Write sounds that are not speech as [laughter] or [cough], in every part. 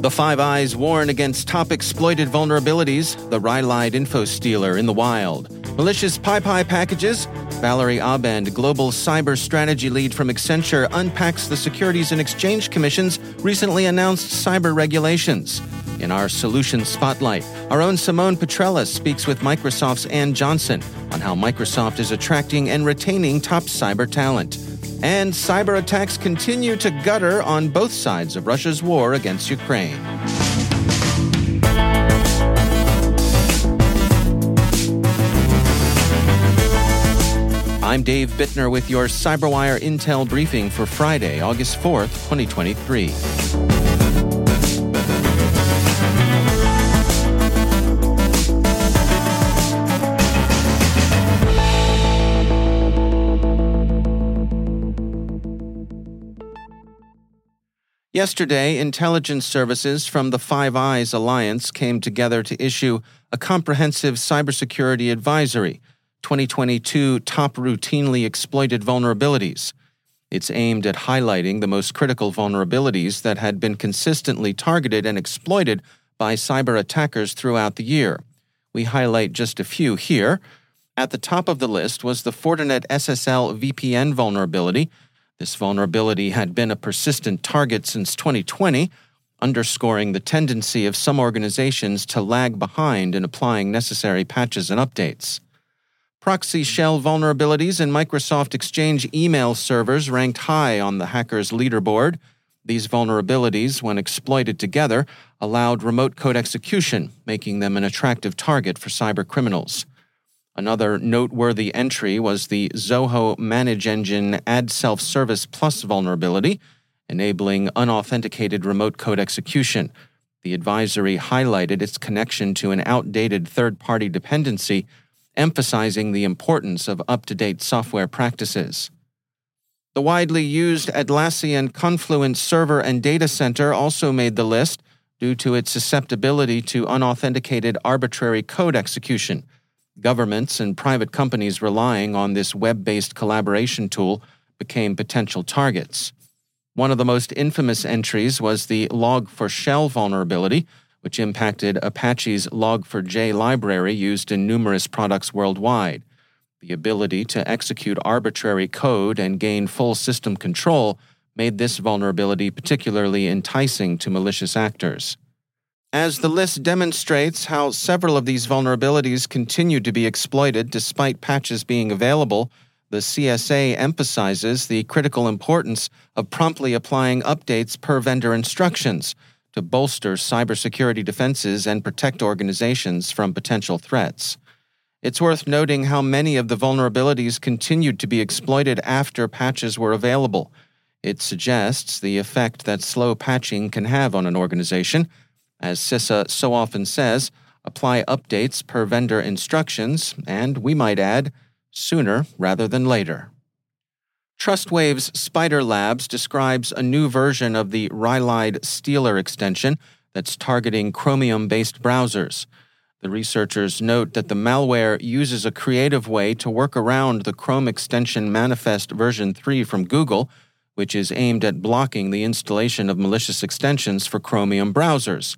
The Five Eyes warn against top exploited vulnerabilities, the Rilide info stealer in the wild. Malicious PyPI packages, Valerie Abend, Global Cyber Strategy Lead from Accenture, unpacks the Securities and Exchange Commission's recently announced cyber regulations. In our Solution Spotlight, our own Simone Petrella speaks with Microsoft's Ann Johnson on how Microsoft is attracting and retaining top cyber talent. And cyber attacks continue to gutter on both sides of Russia's war against Ukraine. I'm Dave Bittner with your CyberWire Intel briefing for Friday, August 4th, 2023. Yesterday, intelligence services from the Five Eyes Alliance came together to issue a comprehensive cybersecurity advisory 2022 Top Routinely Exploited Vulnerabilities. It's aimed at highlighting the most critical vulnerabilities that had been consistently targeted and exploited by cyber attackers throughout the year. We highlight just a few here. At the top of the list was the Fortinet SSL VPN vulnerability. This vulnerability had been a persistent target since 2020, underscoring the tendency of some organizations to lag behind in applying necessary patches and updates. Proxy shell vulnerabilities in Microsoft Exchange email servers ranked high on the hackers' leaderboard. These vulnerabilities, when exploited together, allowed remote code execution, making them an attractive target for cybercriminals. Another noteworthy entry was the Zoho Manage Engine AD Self Service Plus vulnerability, enabling unauthenticated remote code execution. The advisory highlighted its connection to an outdated third party dependency, emphasizing the importance of up to date software practices. The widely used Atlassian Confluence Server and Data Center also made the list due to its susceptibility to unauthenticated arbitrary code execution. Governments and private companies relying on this web based collaboration tool became potential targets. One of the most infamous entries was the Log4Shell vulnerability, which impacted Apache's Log4j library used in numerous products worldwide. The ability to execute arbitrary code and gain full system control made this vulnerability particularly enticing to malicious actors. As the list demonstrates how several of these vulnerabilities continue to be exploited despite patches being available, the CSA emphasizes the critical importance of promptly applying updates per vendor instructions to bolster cybersecurity defenses and protect organizations from potential threats. It's worth noting how many of the vulnerabilities continued to be exploited after patches were available. It suggests the effect that slow patching can have on an organization as CISA so often says, apply updates per vendor instructions, and we might add, sooner rather than later. TrustWave's Spider Labs describes a new version of the Rilide Stealer extension that's targeting Chromium based browsers. The researchers note that the malware uses a creative way to work around the Chrome extension Manifest version 3 from Google, which is aimed at blocking the installation of malicious extensions for Chromium browsers.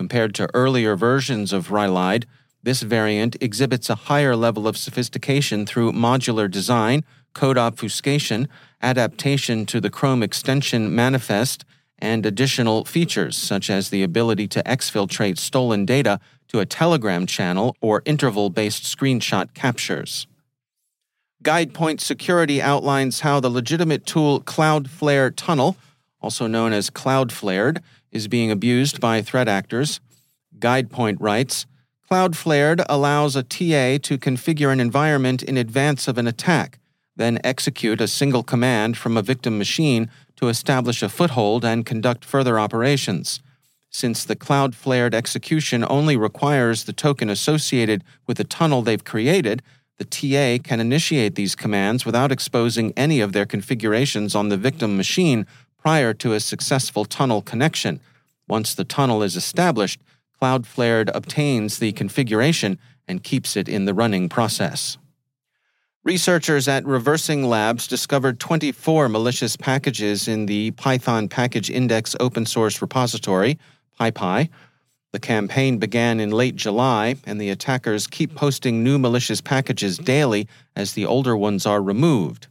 Compared to earlier versions of Rilide, this variant exhibits a higher level of sophistication through modular design, code obfuscation, adaptation to the Chrome extension manifest, and additional features such as the ability to exfiltrate stolen data to a Telegram channel or interval based screenshot captures. GuidePoint Security outlines how the legitimate tool Cloudflare Tunnel, also known as Cloudflared, is being abused by threat actors. GuidePoint writes Cloudflared allows a TA to configure an environment in advance of an attack, then execute a single command from a victim machine to establish a foothold and conduct further operations. Since the Cloudflared execution only requires the token associated with the tunnel they've created, the TA can initiate these commands without exposing any of their configurations on the victim machine prior to a successful tunnel connection. Once the tunnel is established, Cloudflared obtains the configuration and keeps it in the running process. Researchers at Reversing Labs discovered 24 malicious packages in the Python Package Index open source repository, PyPI. The campaign began in late July, and the attackers keep posting new malicious packages daily as the older ones are removed.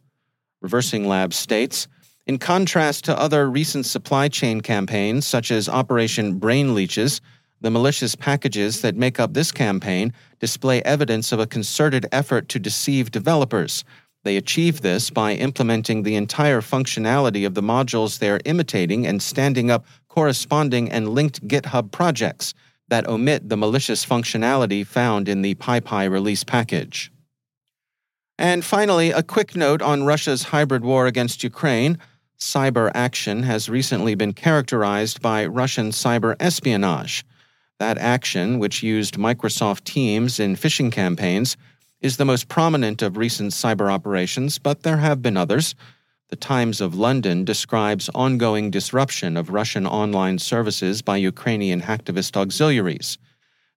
Reversing Labs states In contrast to other recent supply chain campaigns, such as Operation Brain Leeches, the malicious packages that make up this campaign display evidence of a concerted effort to deceive developers. They achieve this by implementing the entire functionality of the modules they are imitating and standing up corresponding and linked GitHub projects that omit the malicious functionality found in the PyPI release package. And finally, a quick note on Russia's hybrid war against Ukraine. Cyber action has recently been characterized by Russian cyber espionage. That action, which used Microsoft Teams in phishing campaigns, is the most prominent of recent cyber operations, but there have been others. The Times of London describes ongoing disruption of Russian online services by Ukrainian hacktivist auxiliaries.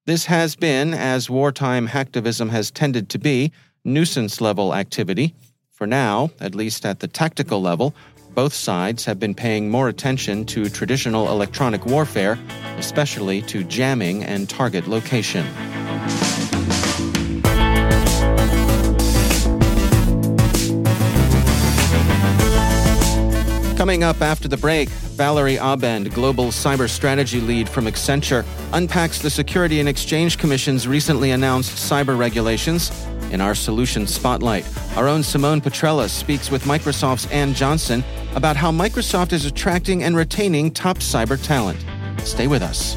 This has been, as wartime hacktivism has tended to be, nuisance level activity. For now, at least at the tactical level, both sides have been paying more attention to traditional electronic warfare, especially to jamming and target location. Coming up after the break, Valerie Abend, Global Cyber Strategy Lead from Accenture, unpacks the Security and Exchange Commission's recently announced cyber regulations. In our solution spotlight, our own Simone Petrella speaks with Microsoft's Ann Johnson about how Microsoft is attracting and retaining top cyber talent. Stay with us.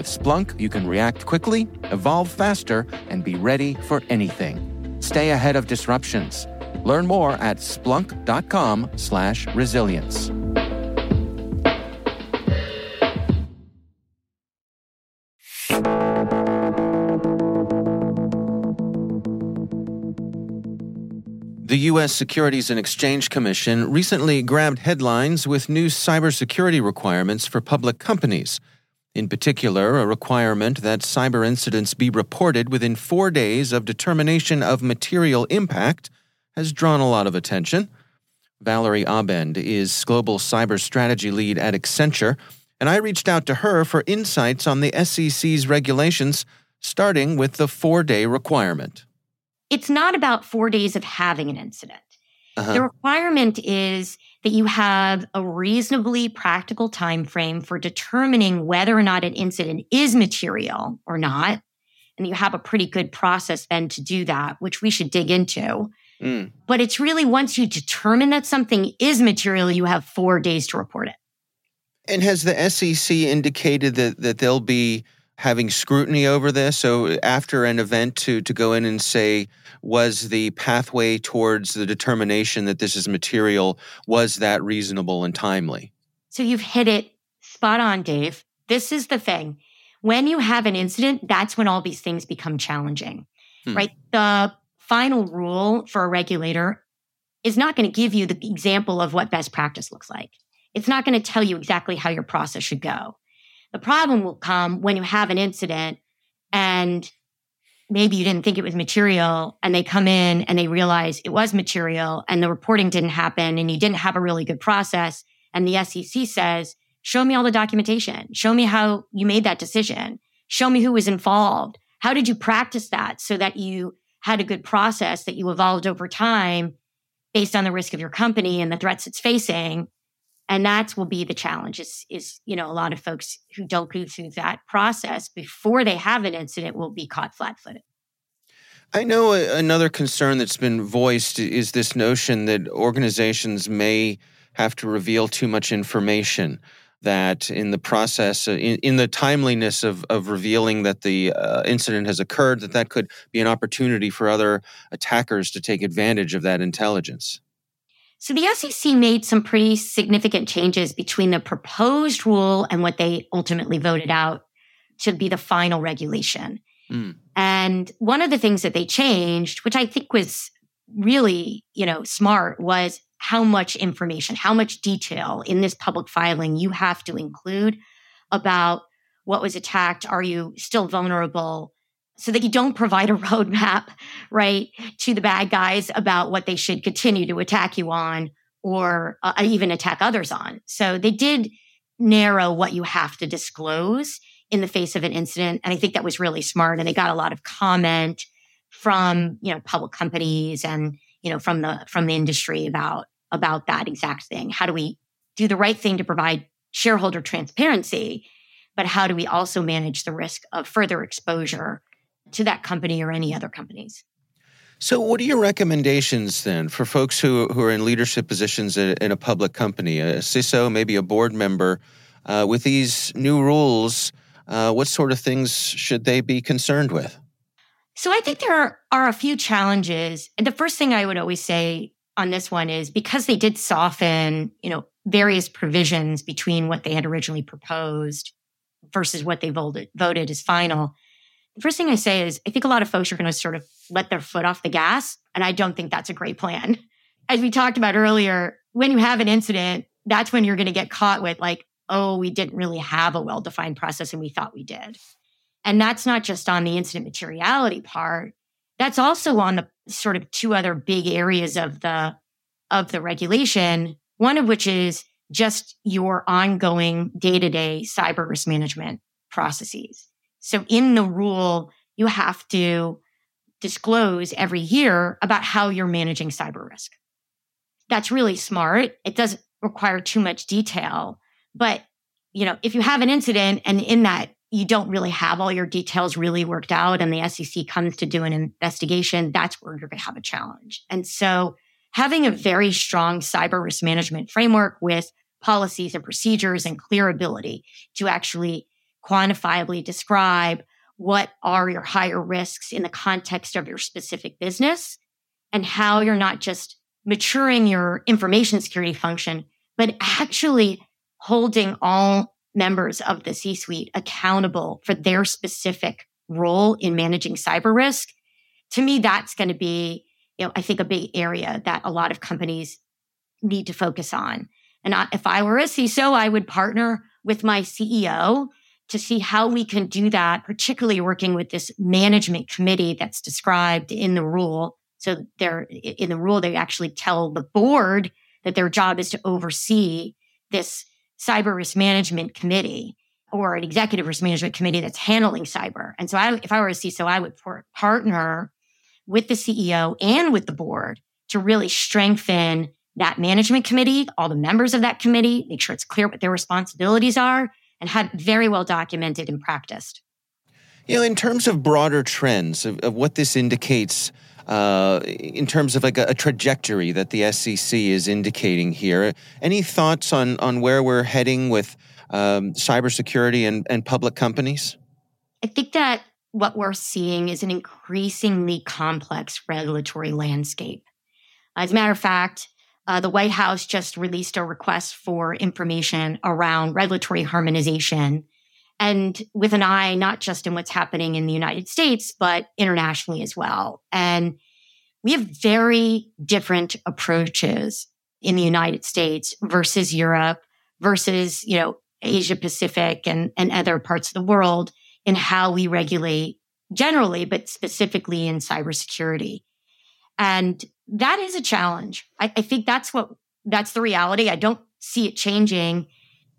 With Splunk, you can react quickly, evolve faster, and be ready for anything. Stay ahead of disruptions. Learn more at splunk.com/resilience. The U.S. Securities and Exchange Commission recently grabbed headlines with new cybersecurity requirements for public companies. In particular, a requirement that cyber incidents be reported within four days of determination of material impact has drawn a lot of attention. Valerie Abend is Global Cyber Strategy Lead at Accenture, and I reached out to her for insights on the SEC's regulations, starting with the four day requirement it's not about four days of having an incident. Uh-huh. The requirement is that you have a reasonably practical time frame for determining whether or not an incident is material or not. And you have a pretty good process then to do that, which we should dig into. Mm. But it's really once you determine that something is material, you have four days to report it. And has the SEC indicated that, that they'll be having scrutiny over this. So after an event to to go in and say was the pathway towards the determination that this is material was that reasonable and timely? So you've hit it spot on, Dave. This is the thing. When you have an incident, that's when all these things become challenging. Hmm. Right? The final rule for a regulator is not going to give you the example of what best practice looks like. It's not going to tell you exactly how your process should go. The problem will come when you have an incident and maybe you didn't think it was material and they come in and they realize it was material and the reporting didn't happen and you didn't have a really good process. And the SEC says, show me all the documentation. Show me how you made that decision. Show me who was involved. How did you practice that so that you had a good process that you evolved over time based on the risk of your company and the threats it's facing? And that will be the challenge is, is you know a lot of folks who don't go through that process before they have an incident will be caught flat-footed. I know another concern that's been voiced is this notion that organizations may have to reveal too much information that in the process uh, in, in the timeliness of, of revealing that the uh, incident has occurred that that could be an opportunity for other attackers to take advantage of that intelligence so the SEC made some pretty significant changes between the proposed rule and what they ultimately voted out to be the final regulation. Mm. And one of the things that they changed, which I think was really, you know, smart was how much information, how much detail in this public filing you have to include about what was attacked. Are you still vulnerable? So that you don't provide a [laughs] roadmap, right, to the bad guys about what they should continue to attack you on or uh, even attack others on. So they did narrow what you have to disclose in the face of an incident. And I think that was really smart. And they got a lot of comment from, you know, public companies and, you know, from the, from the industry about, about that exact thing. How do we do the right thing to provide shareholder transparency? But how do we also manage the risk of further exposure to that company or any other companies. So, what are your recommendations then for folks who, who are in leadership positions in a public company, a CISO, maybe a board member? Uh, with these new rules, uh, what sort of things should they be concerned with? So, I think there are, are a few challenges. And the first thing I would always say on this one is because they did soften, you know, various provisions between what they had originally proposed versus what they voted, voted as final first thing I say is I think a lot of folks are going to sort of let their foot off the gas. And I don't think that's a great plan. As we talked about earlier, when you have an incident, that's when you're going to get caught with like, oh, we didn't really have a well defined process and we thought we did. And that's not just on the incident materiality part. That's also on the sort of two other big areas of the of the regulation, one of which is just your ongoing day-to-day cyber risk management processes. So in the rule, you have to disclose every year about how you're managing cyber risk. That's really smart. It doesn't require too much detail, but you know, if you have an incident and in that you don't really have all your details really worked out and the SEC comes to do an investigation, that's where you're going to have a challenge. And so having a very strong cyber risk management framework with policies and procedures and clear ability to actually quantifiably describe what are your higher risks in the context of your specific business and how you're not just maturing your information security function, but actually holding all members of the C suite accountable for their specific role in managing cyber risk. To me, that's going to be you know, I think a big area that a lot of companies need to focus on. And I, if I were a CISO, I would partner with my CEO to see how we can do that, particularly working with this management committee that's described in the rule. So they're in the rule, they actually tell the board that their job is to oversee this cyber risk management committee or an executive risk management committee that's handling cyber. And so I, if I were a CISO, I would partner with the CEO and with the board to really strengthen that management committee, all the members of that committee, make sure it's clear what their responsibilities are and had very well documented and practiced. You know, in terms of broader trends of, of what this indicates, uh, in terms of like a, a, trajectory that the SEC is indicating here, any thoughts on on where we're heading with um, cybersecurity and, and public companies? I think that what we're seeing is an increasingly complex regulatory landscape. As a matter of fact, uh, the White House just released a request for information around regulatory harmonization and with an eye not just in what's happening in the United States, but internationally as well. And we have very different approaches in the United States versus Europe versus, you know, Asia Pacific and, and other parts of the world in how we regulate generally, but specifically in cybersecurity. And that is a challenge. I, I think that's what, that's the reality. I don't see it changing.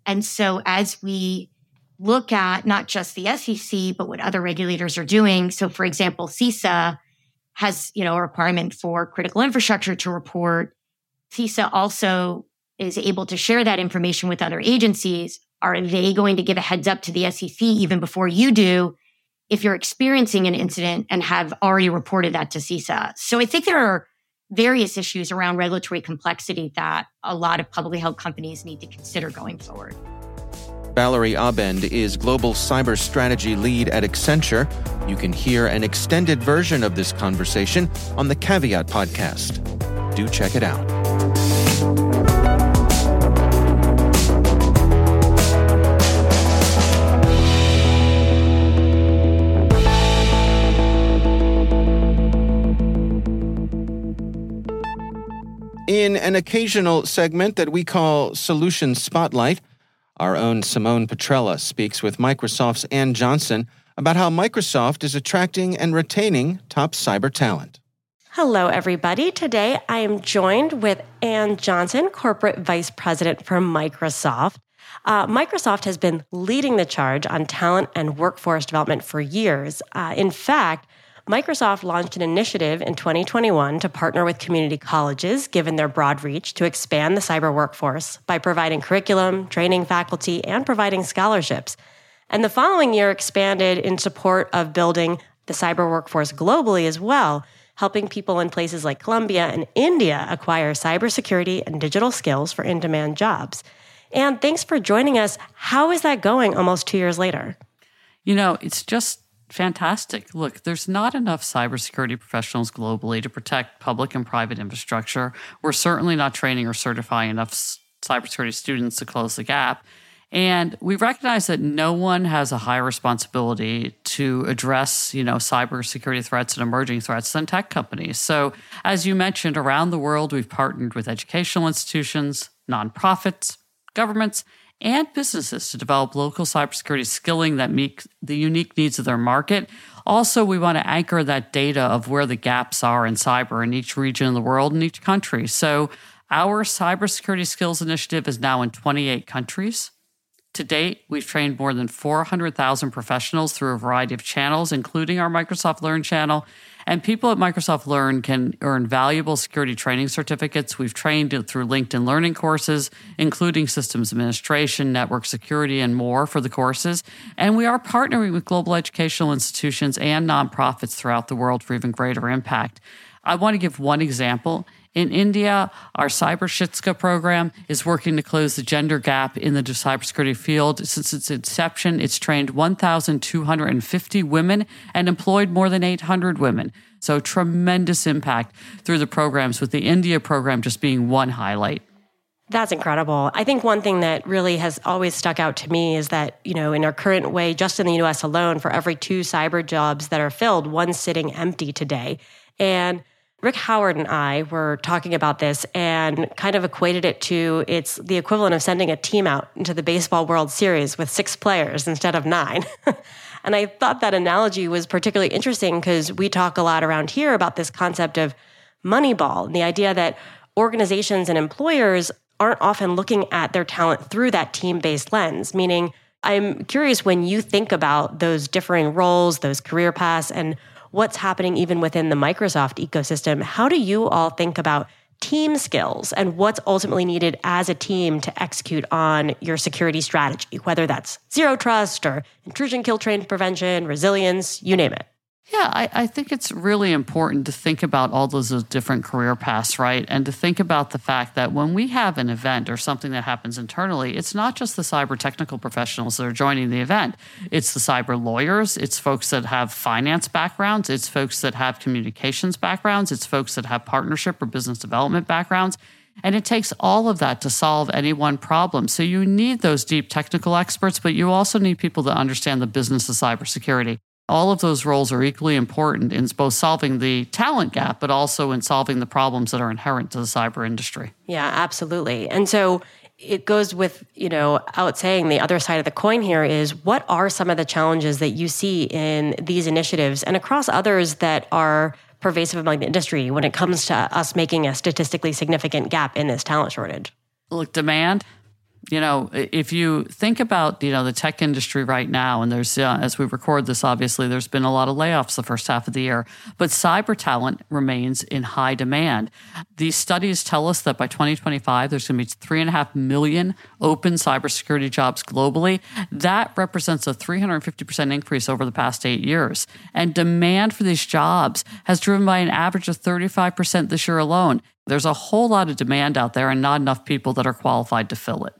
And so as we look at not just the SEC, but what other regulators are doing. So for example, CISA has, you know, a requirement for critical infrastructure to report. CISA also is able to share that information with other agencies. Are they going to give a heads up to the SEC even before you do if you're experiencing an incident and have already reported that to CISA? So I think there are various issues around regulatory complexity that a lot of publicly held companies need to consider going forward. Valerie Abend is Global Cyber Strategy Lead at Accenture. You can hear an extended version of this conversation on the Caveat podcast. Do check it out. In an occasional segment that we call Solution Spotlight, our own Simone Petrella speaks with Microsoft's Ann Johnson about how Microsoft is attracting and retaining top cyber talent. Hello, everybody. Today I am joined with Ann Johnson, Corporate Vice President for Microsoft. Uh, Microsoft has been leading the charge on talent and workforce development for years. Uh, in fact, Microsoft launched an initiative in 2021 to partner with community colleges, given their broad reach, to expand the cyber workforce by providing curriculum, training faculty, and providing scholarships. And the following year expanded in support of building the cyber workforce globally as well, helping people in places like Colombia and India acquire cybersecurity and digital skills for in demand jobs. And thanks for joining us. How is that going almost two years later? You know, it's just fantastic. Look, there's not enough cybersecurity professionals globally to protect public and private infrastructure. We're certainly not training or certifying enough cybersecurity students to close the gap. And we recognize that no one has a higher responsibility to address, you know, cybersecurity threats and emerging threats than tech companies. So, as you mentioned, around the world, we've partnered with educational institutions, nonprofits, governments, and businesses to develop local cybersecurity skilling that meet the unique needs of their market. Also, we want to anchor that data of where the gaps are in cyber in each region of the world and each country. So, our cybersecurity skills initiative is now in 28 countries. To date, we've trained more than 400,000 professionals through a variety of channels, including our Microsoft Learn channel and people at Microsoft Learn can earn valuable security training certificates. We've trained through LinkedIn Learning courses, including systems administration, network security, and more for the courses. And we are partnering with global educational institutions and nonprofits throughout the world for even greater impact. I want to give one example. In India, our Cyber program is working to close the gender gap in the cybersecurity field. Since its inception, it's trained 1,250 women and employed more than 800 women. So tremendous impact through the programs, with the India program just being one highlight. That's incredible. I think one thing that really has always stuck out to me is that, you know, in our current way, just in the US alone, for every two cyber jobs that are filled, one's sitting empty today. And Rick Howard and I were talking about this and kind of equated it to it's the equivalent of sending a team out into the Baseball World Series with six players instead of nine. [laughs] and I thought that analogy was particularly interesting because we talk a lot around here about this concept of Moneyball and the idea that organizations and employers aren't often looking at their talent through that team based lens, meaning I'm curious when you think about those differing roles, those career paths, and what's happening even within the Microsoft ecosystem, how do you all think about team skills and what's ultimately needed as a team to execute on your security strategy, whether that's zero trust or intrusion kill chain prevention, resilience, you name it? Yeah, I, I, think it's really important to think about all those, those, different career paths, right? And to think about the fact that when we have an event or something that happens internally, it's not just the cyber technical professionals that are joining the event. It's the cyber lawyers, it's folks that have finance backgrounds, it's folks that have communications backgrounds, it's folks that have partnership or business development backgrounds. And it takes all of that to solve any one problem. So you need those deep technical experts, but you also need people that understand the business of cybersecurity all of those roles are equally important in both solving the talent gap, but also in solving the problems that are inherent to the cyber industry. Yeah, absolutely. And so it goes with, you know, out saying the other side of the coin here is what are some of the challenges that you see in these initiatives and across others that are pervasive among the industry when it comes to us making a statistically significant gap in this talent shortage? Look, demand you know, if you think about, you know, the tech industry right now, and there's, uh, as we record this, obviously, there's been a lot of layoffs the first half of the year, but cyber talent remains in high demand. These studies tell us that by 2025, there's going to be three and a half million open cybersecurity jobs globally. That represents a 350% increase over the past eight years. And demand for these jobs has driven by an average of 35% this year alone. There's a whole lot of demand out there and not enough people that are qualified to fill it.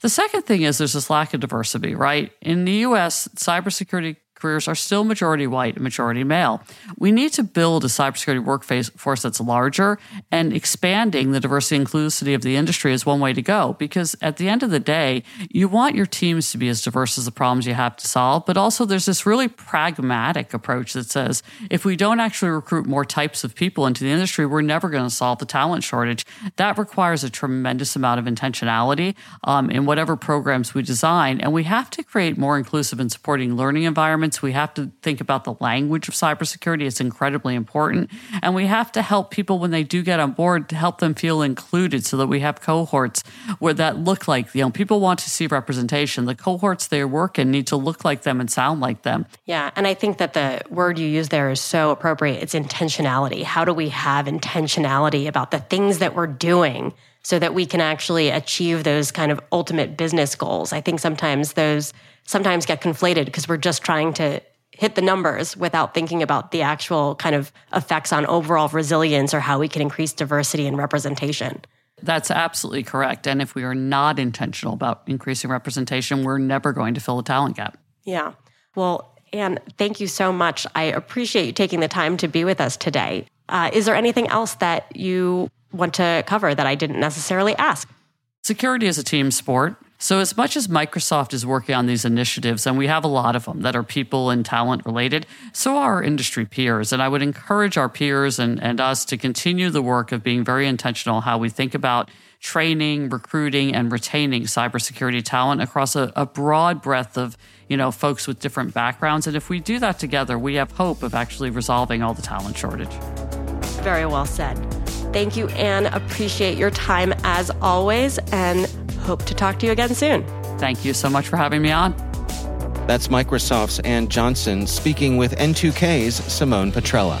The second thing is there's this lack of diversity, right? In the US, cybersecurity careers are still majority white and majority male. We need to build a cybersecurity workforce that's larger, and expanding the diversity and inclusivity of the industry is one way to go. Because at the end of the day, you want your teams to be as diverse as the problems you have to solve, but also there's this really pragmatic approach that says if we don't actually recruit more types of people into the industry, we're never going to solve the talent shortage. That requires a tremendous amount of intentionality um, in whatever programs we design, and we have to create more inclusive and supporting learning environments We have to think about the language of cybersecurity. It's incredibly important. And we have to help people when they do get on board to help them feel included so that we have cohorts where that look like, you know, people want to see representation. The cohorts they work in need to look like them and sound like them. Yeah. And I think that the word you use there is so appropriate. It's intentionality. How do we have intentionality about the things that we're doing? so that we can actually achieve those kind of ultimate business goals. I think sometimes those sometimes get conflated because we're just trying to hit the numbers without thinking about the actual kind of effects on overall resilience or how we can increase diversity and representation. That's absolutely correct. And if we are not intentional about increasing representation, we're never going to fill a talent gap. Yeah. Well, Ann, thank you so much. I appreciate you taking the time to be with us today. Uh, is there anything else that you want to cover that I didn't necessarily ask? Security is a team sport. So, as much as Microsoft is working on these initiatives, and we have a lot of them that are people and talent related, so are our industry peers. And I would encourage our peers and, and us to continue the work of being very intentional how we think about training, recruiting, and retaining cybersecurity talent across a, a broad breadth of you know folks with different backgrounds. And if we do that together, we have hope of actually resolving all the talent shortage. Very well said. Thank you, Ann. Appreciate your time as always. And hope to talk to you again soon. Thank you so much for having me on. That's Microsoft's Ann Johnson speaking with N2K's Simone Petrella.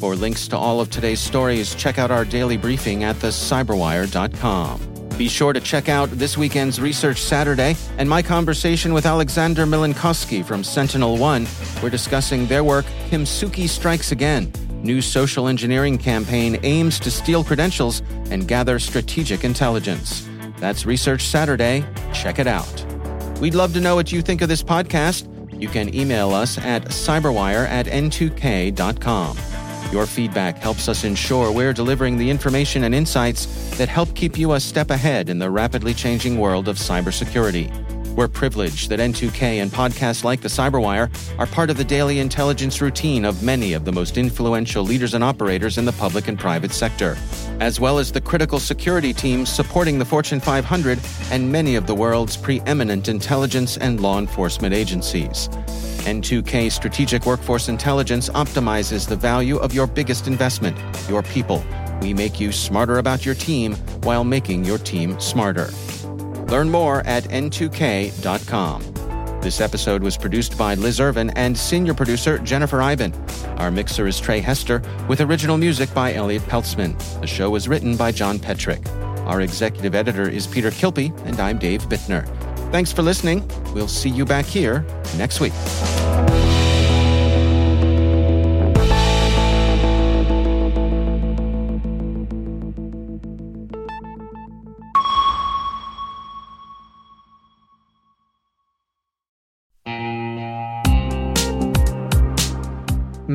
For links to all of today's stories, check out our daily briefing at thecyberwire.com. Be sure to check out this weekend's Research Saturday and my conversation with Alexander Milenkoski from Sentinel One. We're discussing their work, Kimsuky Strikes Again. New social engineering campaign aims to steal credentials and gather strategic intelligence. That's Research Saturday. Check it out. We'd love to know what you think of this podcast. You can email us at cyberwire at n2k.com. Your feedback helps us ensure we're delivering the information and insights that help keep you a step ahead in the rapidly changing world of cybersecurity. We're privileged that N2K and podcasts like the Cyberwire are part of the daily intelligence routine of many of the most influential leaders and operators in the public and private sector, as well as the critical security teams supporting the Fortune 500 and many of the world's preeminent intelligence and law enforcement agencies. N2K Strategic Workforce Intelligence optimizes the value of your biggest investment, your people. We make you smarter about your team while making your team smarter. Learn more at n2k.com. This episode was produced by Liz Irvin and senior producer Jennifer Iben. Our mixer is Trey Hester, with original music by Elliot Peltzman. The show was written by John Petrick. Our executive editor is Peter Kilpe, and I'm Dave Bittner. Thanks for listening. We'll see you back here next week.